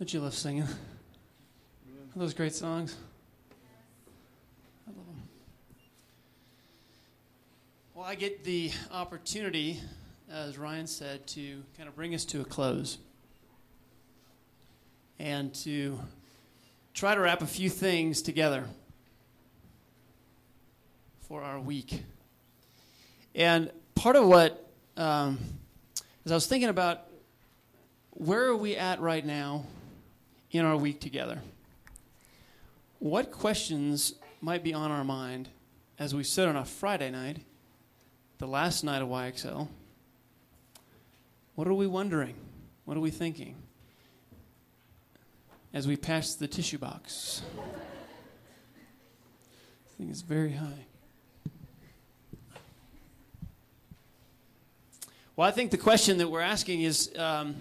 Don't you love singing? Are those great songs? I love them. Well, I get the opportunity, as Ryan said, to kind of bring us to a close and to try to wrap a few things together for our week. And part of what, um, as I was thinking about where are we at right now in our week together? What questions might be on our mind as we sit on a Friday night, the last night of YXL? What are we wondering? What are we thinking? As we pass the tissue box. I think it's very high. Well, I think the question that we're asking is um,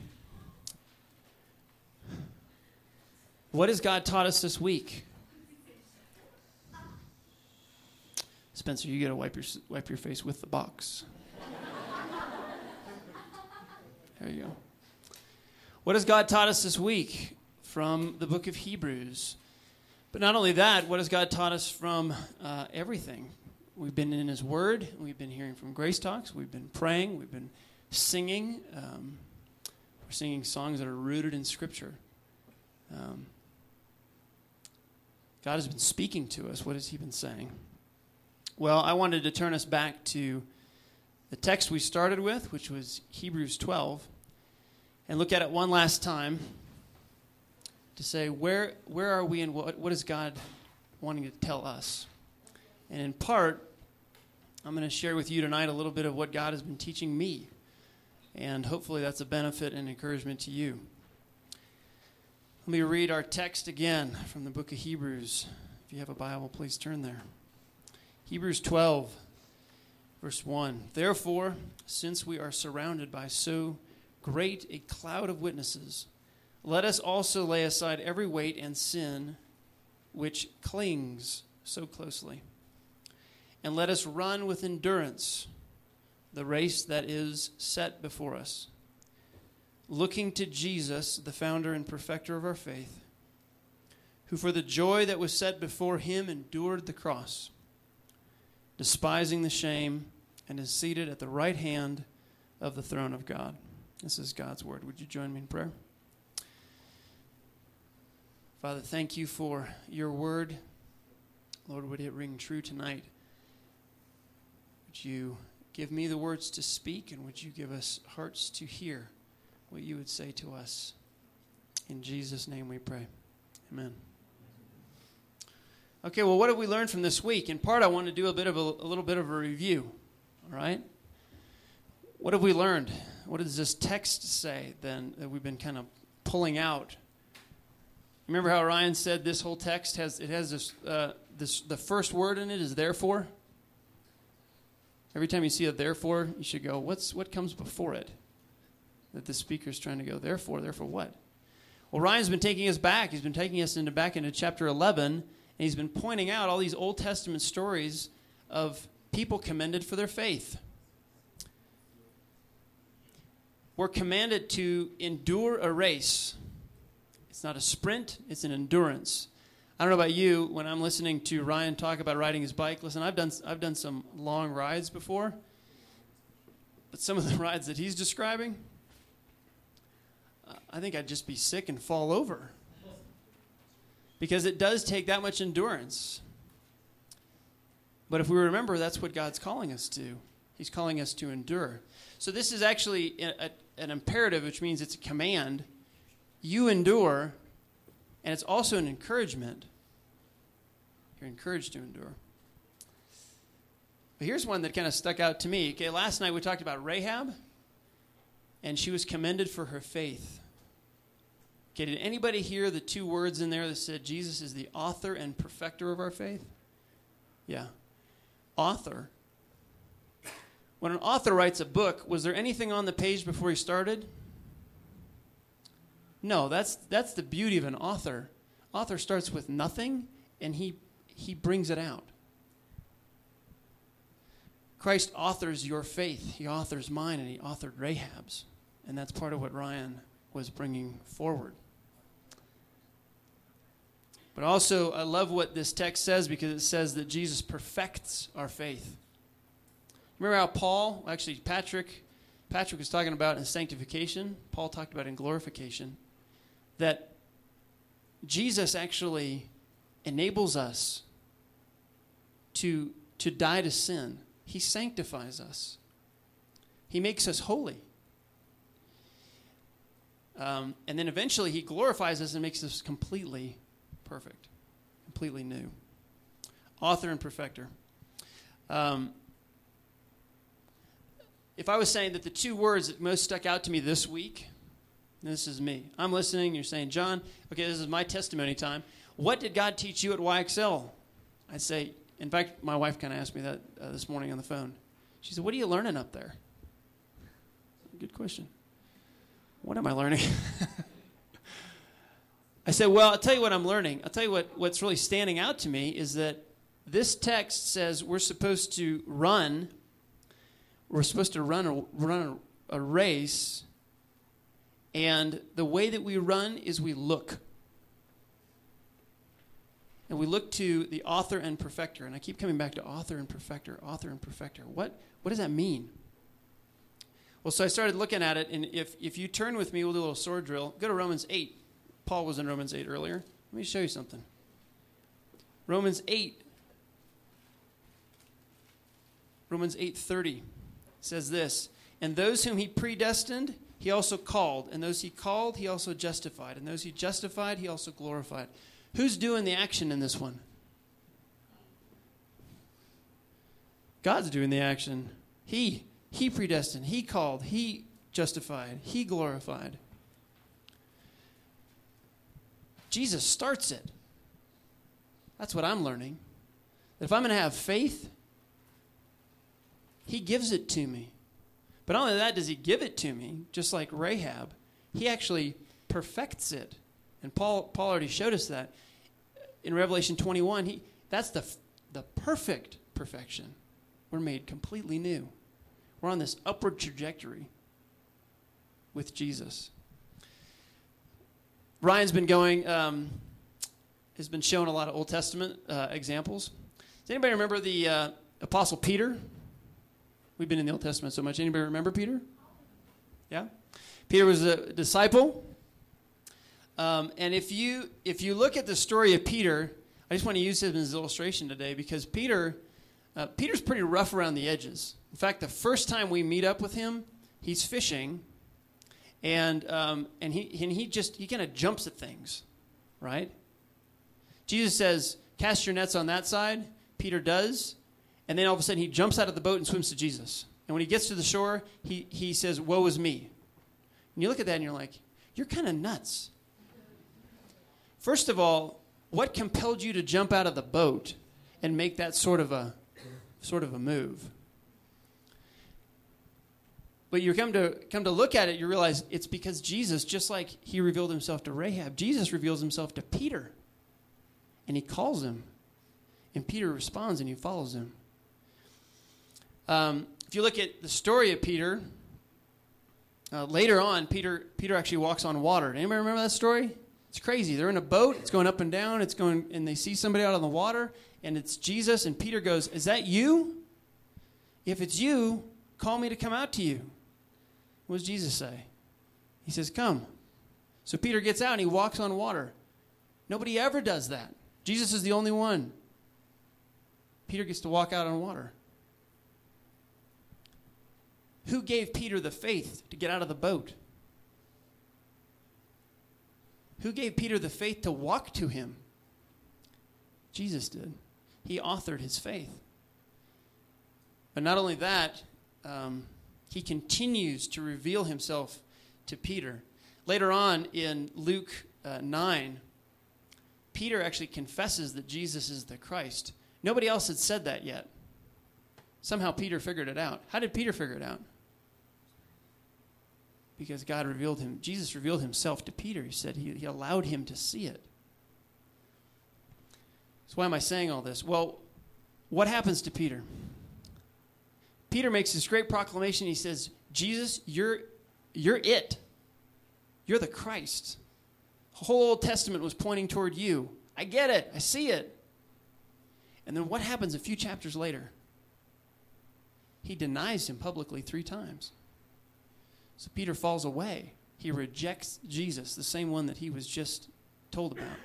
what has God taught us this week? Spencer, you got to wipe your wipe your face with the box. there you go. What has God taught us this week from the book of Hebrews? But not only that, what has God taught us from uh, everything? We've been in His Word. We've been hearing from Grace Talks. We've been praying. We've been singing. Um, we're singing songs that are rooted in Scripture. Um, God has been speaking to us. What has He been saying? Well, I wanted to turn us back to the text we started with, which was Hebrews 12, and look at it one last time to say, where, where are we and what, what is God wanting to tell us? And in part, I'm going to share with you tonight a little bit of what God has been teaching me. And hopefully that's a benefit and encouragement to you. Let me read our text again from the book of Hebrews. If you have a Bible, please turn there. Hebrews 12, verse 1. Therefore, since we are surrounded by so great a cloud of witnesses, let us also lay aside every weight and sin which clings so closely. And let us run with endurance the race that is set before us, looking to Jesus, the founder and perfecter of our faith, who for the joy that was set before him endured the cross, despising the shame, and is seated at the right hand of the throne of God. This is God's word. Would you join me in prayer? Father, thank you for your word. Lord, would it ring true tonight? Would you give me the words to speak, and would you give us hearts to hear what you would say to us? In Jesus' name we pray. Amen. Okay, well, what have we learned from this week? In part, I want to do a bit of a, a little bit of a review. All right. What have we learned? What does this text say then that we've been kind of pulling out Remember how Ryan said this whole text has it has this uh, this the first word in it is therefore. Every time you see a therefore, you should go, what's what comes before it? That the speaker's trying to go, therefore, therefore what? Well, Ryan's been taking us back. He's been taking us into back into chapter 11, and he's been pointing out all these Old Testament stories of people commended for their faith. We're commanded to endure a race. It's not a sprint, it's an endurance. I don't know about you, when I'm listening to Ryan talk about riding his bike, listen, I've done, I've done some long rides before, but some of the rides that he's describing, I think I'd just be sick and fall over. Because it does take that much endurance. But if we remember, that's what God's calling us to. He's calling us to endure. So this is actually a, a, an imperative, which means it's a command you endure, and it's also an encouragement. You're encouraged to endure. But here's one that kind of stuck out to me. Okay, last night we talked about Rahab, and she was commended for her faith. Okay, did anybody hear the two words in there that said Jesus is the author and perfecter of our faith? Yeah. Author. When an author writes a book, was there anything on the page before he started? No, that's that's the beauty of an author. Author starts with nothing and he he brings it out. Christ authors your faith. He authors mine and he authored Rahab's. And that's part of what Ryan was bringing forward. But also, I love what this text says because it says that Jesus perfects our faith. Remember how Paul, actually Patrick, Patrick was talking about in sanctification. Paul talked about in glorification. That Jesus actually enables us to, to die to sin. He sanctifies us. He makes us holy. Um, and then eventually he glorifies us and makes us completely perfect, completely new. Author and perfecter. Um, if I was saying that the two words that most stuck out to me this week, this is me. I'm listening, you're saying, John, okay, this is my testimony time. What did God teach you at YXL? I'd say, in fact, my wife kind of asked me that uh, this morning on the phone. She said, What are you learning up there? Good question. What am I learning? I said, Well, I'll tell you what I'm learning. I'll tell you what, what's really standing out to me is that this text says we're supposed to run, we're supposed to run a, run a, a race, and the way that we run is we look. And we look to the author and perfecter. And I keep coming back to author and perfecter, author and perfecter. What, what does that mean? Well, so I started looking at it, and if, if you turn with me, we'll do a little sword drill. Go to Romans 8. Paul was in Romans 8 earlier. Let me show you something. Romans 8. Romans 8:30 says this, "And those whom he predestined, he also called, and those he called, he also justified, and those he justified, he also glorified." Who's doing the action in this one? God's doing the action. He he predestined, he called, he justified, he glorified. Jesus starts it. That's what I'm learning. That if I'm going to have faith, he gives it to me. But not only that does he give it to me, just like Rahab, he actually perfects it. And Paul, Paul already showed us that. In Revelation 21, he, that's the, the perfect perfection. We're made completely new. We're on this upward trajectory with Jesus. Ryan's been going, um, has been showing a lot of Old Testament uh, examples. Does anybody remember the uh, Apostle Peter? We've been in the Old Testament so much. Anybody remember Peter? Yeah? Peter was a disciple. Um, and if you if you look at the story of Peter, I just want to use him as an illustration today because Peter uh, Peter's pretty rough around the edges. In fact, the first time we meet up with him, he's fishing, and um, and he and he just he kind of jumps at things, right? Jesus says, "Cast your nets on that side." Peter does, and then all of a sudden he jumps out of the boat and swims to Jesus. And when he gets to the shore, he he says, "Woe is me." And you look at that and you're like, "You're kind of nuts." First of all, what compelled you to jump out of the boat and make that sort of a sort of a move? But you come to come to look at it, you realize it's because Jesus, just like he revealed himself to Rahab, Jesus reveals himself to Peter. And he calls him. And Peter responds and he follows him. Um, if you look at the story of Peter, uh, later on, Peter Peter actually walks on water. Anybody remember that story? It's crazy. They're in a boat. It's going up and down. It's going, and they see somebody out on the water, and it's Jesus. And Peter goes, "Is that you? If it's you, call me to come out to you." What does Jesus say? He says, Come. So Peter gets out and he walks on water. Nobody ever does that. Jesus is the only one. Peter gets to walk out on water. Who gave Peter the faith to get out of the boat? Who gave Peter the faith to walk to him? Jesus did. He authored his faith. But not only that, um, he continues to reveal himself to Peter. Later on in Luke uh, 9, Peter actually confesses that Jesus is the Christ. Nobody else had said that yet. Somehow Peter figured it out. How did Peter figure it out? Because God revealed him, Jesus revealed himself to Peter. He said he, he allowed him to see it. So, why am I saying all this? Well, what happens to Peter? Peter makes this great proclamation. He says, Jesus, you're, you're it. You're the Christ. The whole Old Testament was pointing toward you. I get it. I see it. And then what happens a few chapters later? He denies him publicly three times. So Peter falls away. He rejects Jesus, the same one that he was just told about.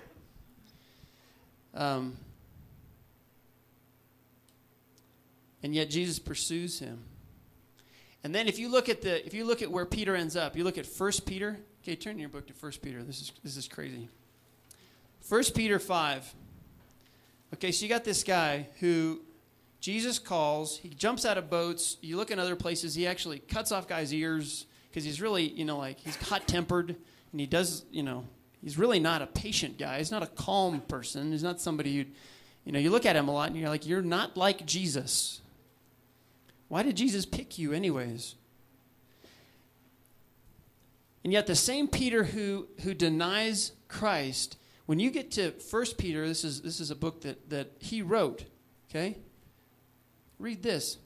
Um, and yet Jesus pursues him. And then if you look at the if you look at where Peter ends up, you look at 1 Peter. Okay, turn your book to 1 Peter. This is this is crazy. 1 Peter 5. Okay, so you got this guy who Jesus calls, he jumps out of boats. You look in other places, he actually cuts off guys' ears because he's really, you know, like he's hot tempered and he does, you know, he's really not a patient guy. He's not a calm person. He's not somebody who, you know, you look at him a lot and you're like, you're not like Jesus. Why did Jesus pick you, anyways? And yet, the same Peter who, who denies Christ, when you get to 1 Peter, this is, this is a book that, that he wrote, okay? Read this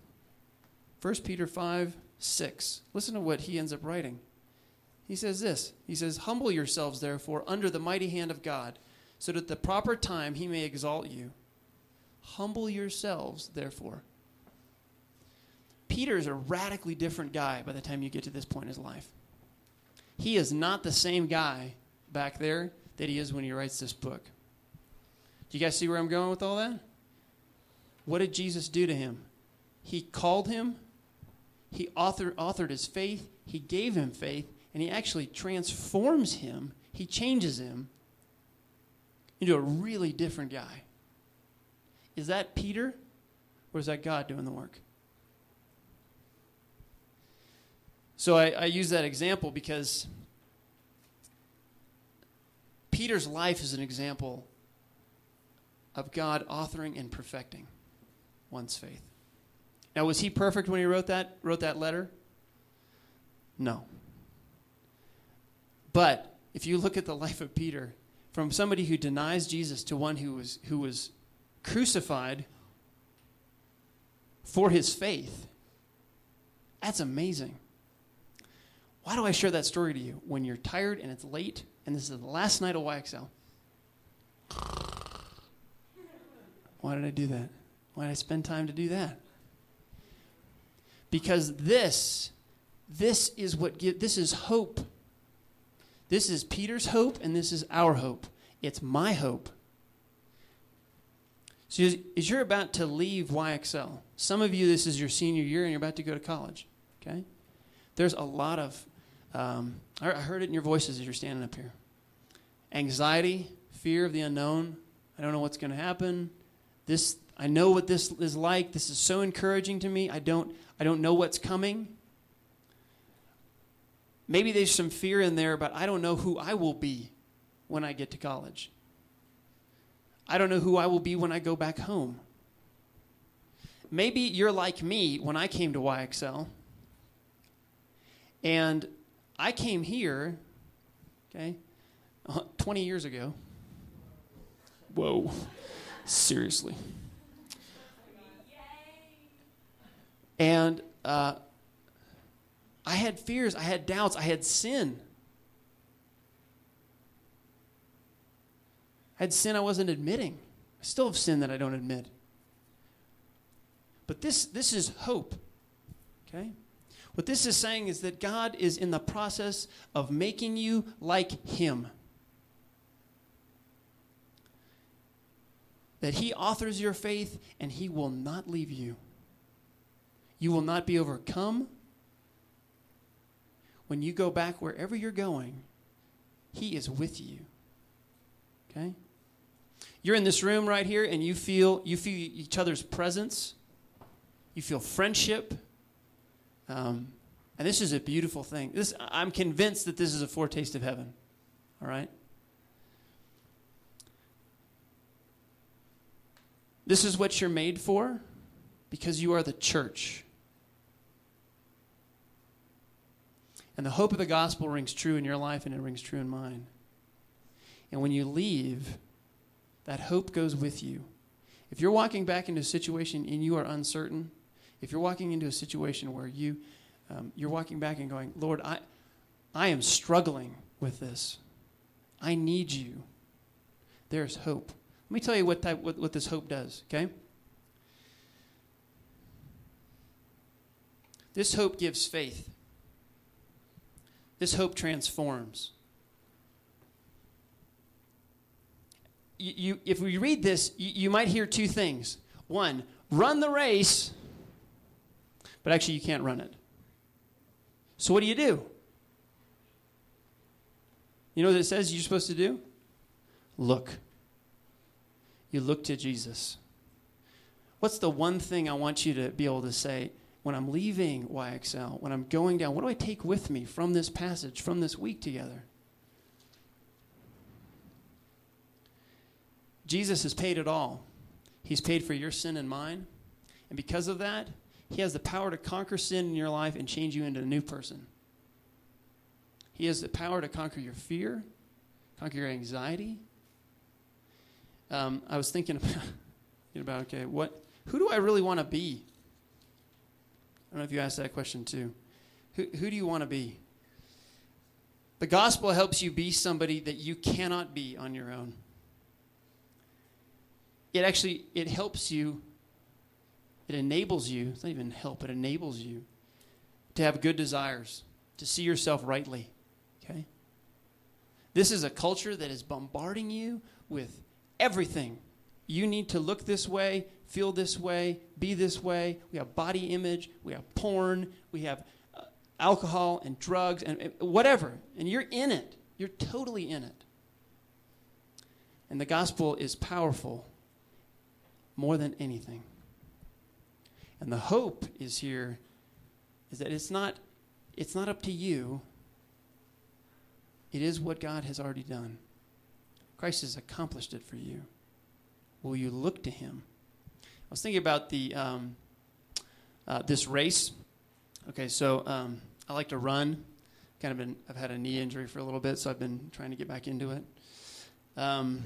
1 Peter 5 6. Listen to what he ends up writing. He says this He says, Humble yourselves, therefore, under the mighty hand of God, so that at the proper time he may exalt you. Humble yourselves, therefore. Peter is a radically different guy by the time you get to this point in his life. He is not the same guy back there that he is when he writes this book. Do you guys see where I'm going with all that? What did Jesus do to him? He called him, he author, authored his faith, he gave him faith, and he actually transforms him, he changes him into a really different guy. Is that Peter, or is that God doing the work? So I, I use that example because Peter's life is an example of God authoring and perfecting one's faith. Now, was he perfect when he wrote that, wrote that letter? No. But if you look at the life of Peter, from somebody who denies Jesus to one who was, who was crucified for his faith, that's amazing. Why do I share that story to you? When you're tired and it's late, and this is the last night of YXL. Why did I do that? Why did I spend time to do that? Because this, this is what give, this is hope. This is Peter's hope, and this is our hope. It's my hope. So, as, you're about to leave YXL, some of you, this is your senior year, and you're about to go to college. Okay, there's a lot of um, I heard it in your voices as you're standing up here. Anxiety, fear of the unknown. I don't know what's going to happen. This, I know what this is like. This is so encouraging to me. I don't, I don't know what's coming. Maybe there's some fear in there, but I don't know who I will be when I get to college. I don't know who I will be when I go back home. Maybe you're like me when I came to YXL. And I came here, okay, 20 years ago. Whoa. Seriously. And uh, I had fears, I had doubts, I had sin. I had sin I wasn't admitting. I still have sin that I don't admit. But this, this is hope. Okay? What this is saying is that God is in the process of making you like Him. That He authors your faith and He will not leave you. You will not be overcome. When you go back wherever you're going, He is with you. Okay? You're in this room right here and you feel you feel each other's presence. You feel friendship. Um, and this is a beautiful thing. This, I'm convinced that this is a foretaste of heaven. All right? This is what you're made for because you are the church. And the hope of the gospel rings true in your life and it rings true in mine. And when you leave, that hope goes with you. If you're walking back into a situation and you are uncertain, if you're walking into a situation where you um, you're walking back and going, Lord, I, I am struggling with this. I need you. There's hope. Let me tell you what, that, what, what this hope does, okay? This hope gives faith. This hope transforms. You, you, if we read this, you, you might hear two things. One, run the race, but actually you can't run it. So what do you do? You know what it says you're supposed to do? Look. You look to Jesus. What's the one thing I want you to be able to say when I'm leaving YXL, when I'm going down? What do I take with me from this passage, from this week together? Jesus has paid it all. He's paid for your sin and mine. And because of that, He has the power to conquer sin in your life and change you into a new person. He has the power to conquer your fear, conquer your anxiety. Um, I was thinking about, about, okay, what, who do I really want to be? I don't know if you asked that question too. Who, who do you want to be? The gospel helps you be somebody that you cannot be on your own. It actually it helps you. It enables you. It's not even help. It enables you to have good desires, to see yourself rightly, Okay? This is a culture that is bombarding you with everything. You need to look this way, feel this way, be this way. We have body image, we have porn, we have uh, alcohol and drugs and, and whatever. And you're in it. You're totally in it. And the gospel is powerful more than anything. And the hope is here is that it's not it's not up to you it is what God has already done. Christ has accomplished it for you. Will you look to Him? I was thinking about the um, uh, this race. Okay, so um, I like to run. Kind of been I've had a knee injury for a little bit, so I've been trying to get back into it. Um,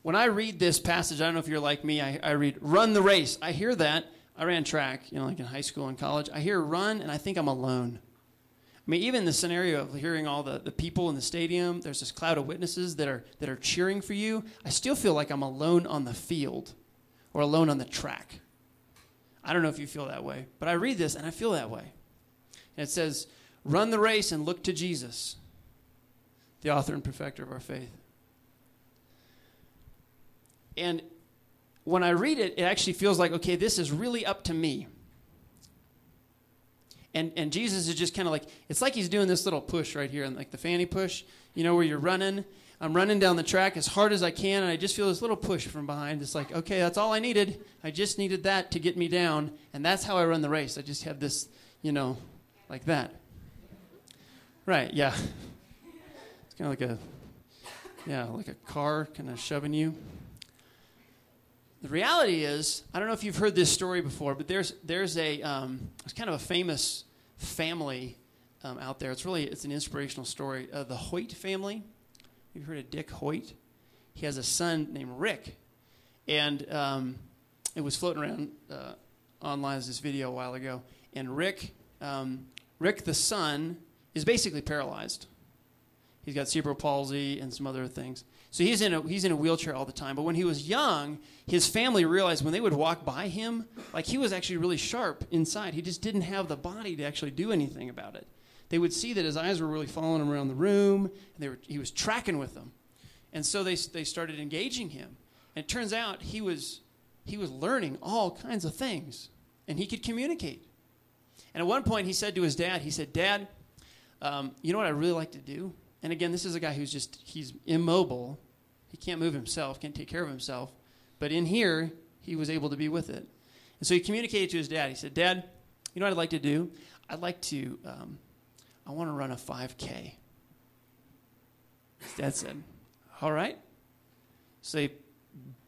when I read this passage, I don't know if you're like me. I, I read "run the race." I hear that. I ran track, you know, like in high school and college. I hear "run," and I think I'm alone. I mean, even the scenario of hearing all the, the people in the stadium, there's this cloud of witnesses that are, that are cheering for you. I still feel like I'm alone on the field or alone on the track. I don't know if you feel that way, but I read this and I feel that way. And it says, Run the race and look to Jesus, the author and perfecter of our faith. And when I read it, it actually feels like, okay, this is really up to me. And, and Jesus is just kind of like, it's like he's doing this little push right here, and like the fanny push, you know, where you're running. I'm running down the track as hard as I can, and I just feel this little push from behind. It's like, okay, that's all I needed. I just needed that to get me down, and that's how I run the race. I just have this, you know, like that. Right, yeah. It's kind of like a, yeah, like a car kind of shoving you. The reality is, I don't know if you've heard this story before, but there's there's a um, it's kind of a famous family um, out there. It's really it's an inspirational story. Uh, the Hoyt family. You've heard of Dick Hoyt? He has a son named Rick, and um, it was floating around uh, online as this video a while ago. And Rick, um, Rick the son, is basically paralyzed. He's got cerebral palsy and some other things. So he's in a he's in a wheelchair all the time. But when he was young, his family realized when they would walk by him, like he was actually really sharp inside. He just didn't have the body to actually do anything about it. They would see that his eyes were really following him around the room, and they were he was tracking with them. And so they they started engaging him. And it turns out he was he was learning all kinds of things, and he could communicate. And at one point, he said to his dad, he said, "Dad, um, you know what I really like to do? And again, this is a guy who's just, he's immobile. He can't move himself, can't take care of himself. But in here, he was able to be with it. And so he communicated to his dad. He said, Dad, you know what I'd like to do? I'd like to, um, I want to run a 5K. His dad said, All right. So they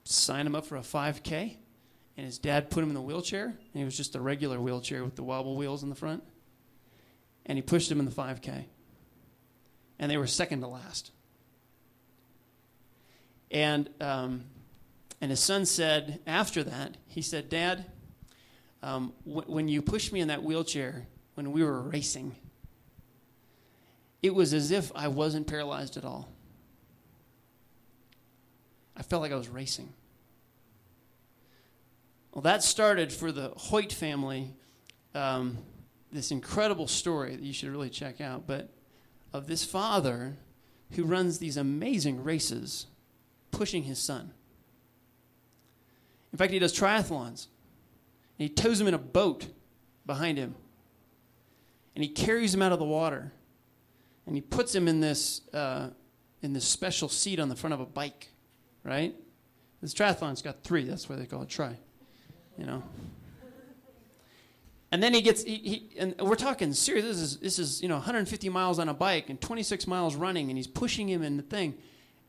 signed him up for a 5K. And his dad put him in the wheelchair. And it was just a regular wheelchair with the wobble wheels in the front. And he pushed him in the 5K and they were second to last. And, um, and his son said, after that, he said, Dad, um, w- when you pushed me in that wheelchair when we were racing, it was as if I wasn't paralyzed at all. I felt like I was racing. Well, that started for the Hoyt family um, this incredible story that you should really check out, but of this father who runs these amazing races pushing his son. In fact, he does triathlons. And he tows him in a boat behind him. And he carries him out of the water. And he puts him in this, uh, in this special seat on the front of a bike, right? This triathlon's got three. That's why they call it tri. You know? And then he gets, he, he, and we're talking serious. This is, this is, you know, 150 miles on a bike and 26 miles running, and he's pushing him in the thing.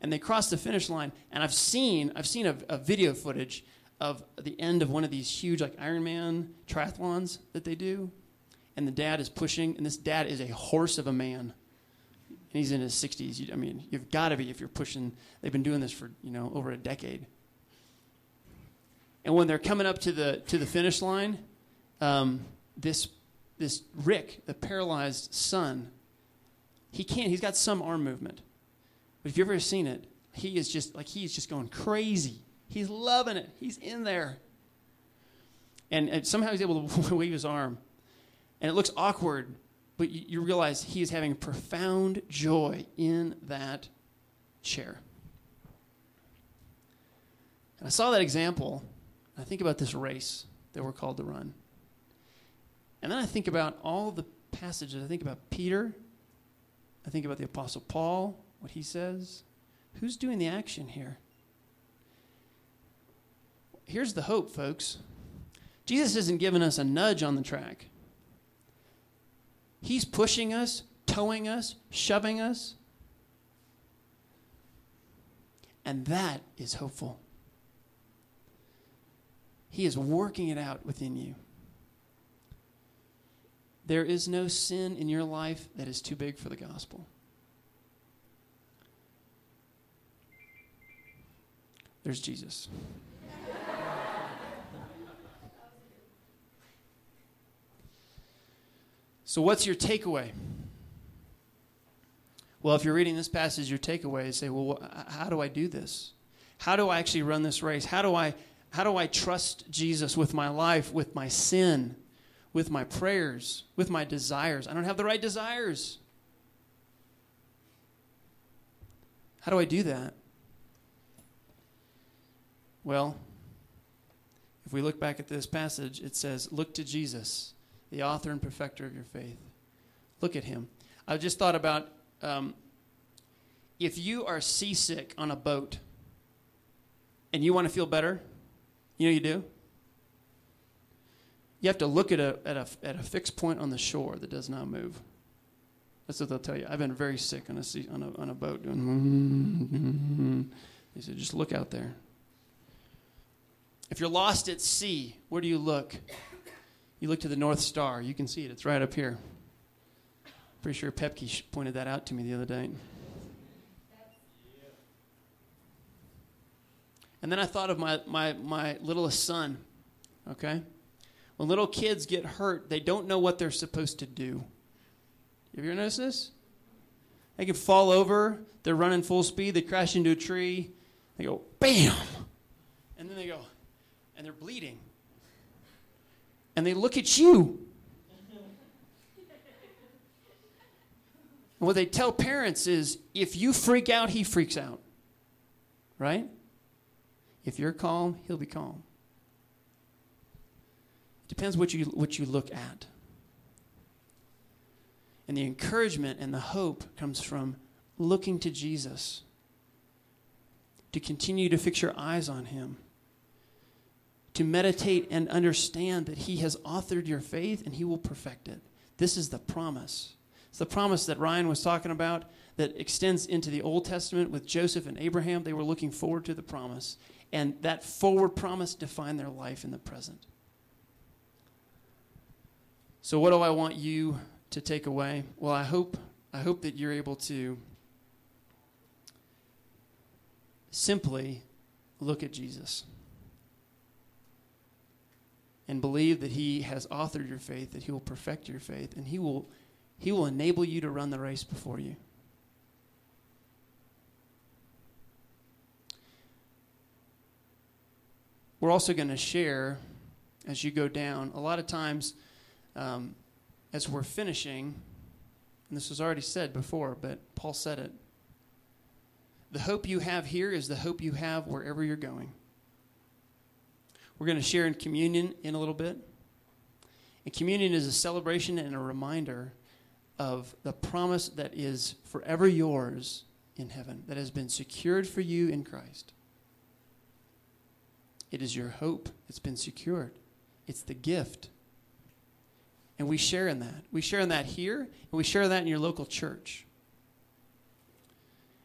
And they cross the finish line. And I've seen, I've seen a, a video footage of the end of one of these huge, like Ironman triathlons that they do. And the dad is pushing, and this dad is a horse of a man. And he's in his 60s. You, I mean, you've got to be if you're pushing. They've been doing this for, you know, over a decade. And when they're coming up to the to the finish line, um, this this Rick, the paralyzed son, he can't. He's got some arm movement, but if you've ever seen it, he is just like he's just going crazy. He's loving it. He's in there, and, and somehow he's able to wave his arm, and it looks awkward, but you, realize he is having profound joy in that chair. And I saw that example. I think about this race that we're called to run. And then I think about all the passages. I think about Peter. I think about the Apostle Paul, what he says. Who's doing the action here? Here's the hope, folks. Jesus isn't giving us a nudge on the track. He's pushing us, towing us, shoving us. And that is hopeful. He is working it out within you. There is no sin in your life that is too big for the gospel. There's Jesus. So, what's your takeaway? Well, if you're reading this passage, your takeaway is say, well, how do I do this? How do I actually run this race? How do I, how do I trust Jesus with my life, with my sin? with my prayers, with my desires. I don't have the right desires. How do I do that? Well, if we look back at this passage, it says, Look to Jesus, the author and perfecter of your faith. Look at him. I just thought about um, if you are seasick on a boat and you want to feel better, you know you do? you have to look at a, at a, at a fixed point on the shore that does not move. That's what they'll tell you. I've been very sick on a, sea, on a, on a boat doing. They said, just look out there. If you're lost at sea, where do you look? You look to the North Star. You can see it. It's right up here. Pretty sure Pepke pointed that out to me the other day. And then I thought of my, my, my littlest son, okay? When little kids get hurt, they don't know what they're supposed to do. Have you ever noticed this? They can fall over, they're running full speed, they crash into a tree, they go, bam! And then they go, and they're bleeding. And they look at you. And what they tell parents is if you freak out, he freaks out. Right? If you're calm, he'll be calm. It depends what you, what you look at. And the encouragement and the hope comes from looking to Jesus, to continue to fix your eyes on Him, to meditate and understand that He has authored your faith and He will perfect it. This is the promise. It's the promise that Ryan was talking about that extends into the Old Testament with Joseph and Abraham. They were looking forward to the promise, and that forward promise defined their life in the present. So what do I want you to take away? Well, I hope I hope that you're able to simply look at Jesus and believe that he has authored your faith, that he will perfect your faith, and he will he will enable you to run the race before you. we're also going to share as you go down. A lot of times, um, as we're finishing, and this was already said before, but Paul said it. The hope you have here is the hope you have wherever you're going. We're going to share in communion in a little bit. And communion is a celebration and a reminder of the promise that is forever yours in heaven, that has been secured for you in Christ. It is your hope, it's been secured. It's the gift. And we share in that. We share in that here, and we share that in your local church.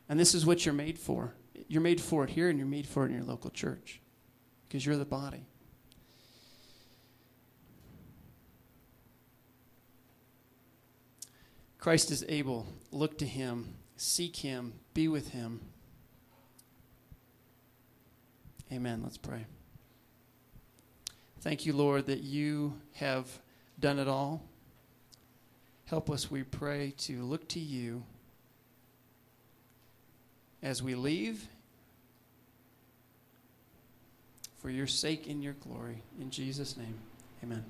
And this is what you're made for. You're made for it here, and you're made for it in your local church because you're the body. Christ is able. Look to him, seek him, be with him. Amen. Let's pray. Thank you, Lord, that you have done it all. Help us, we pray, to look to you as we leave for your sake and your glory. In Jesus' name, amen.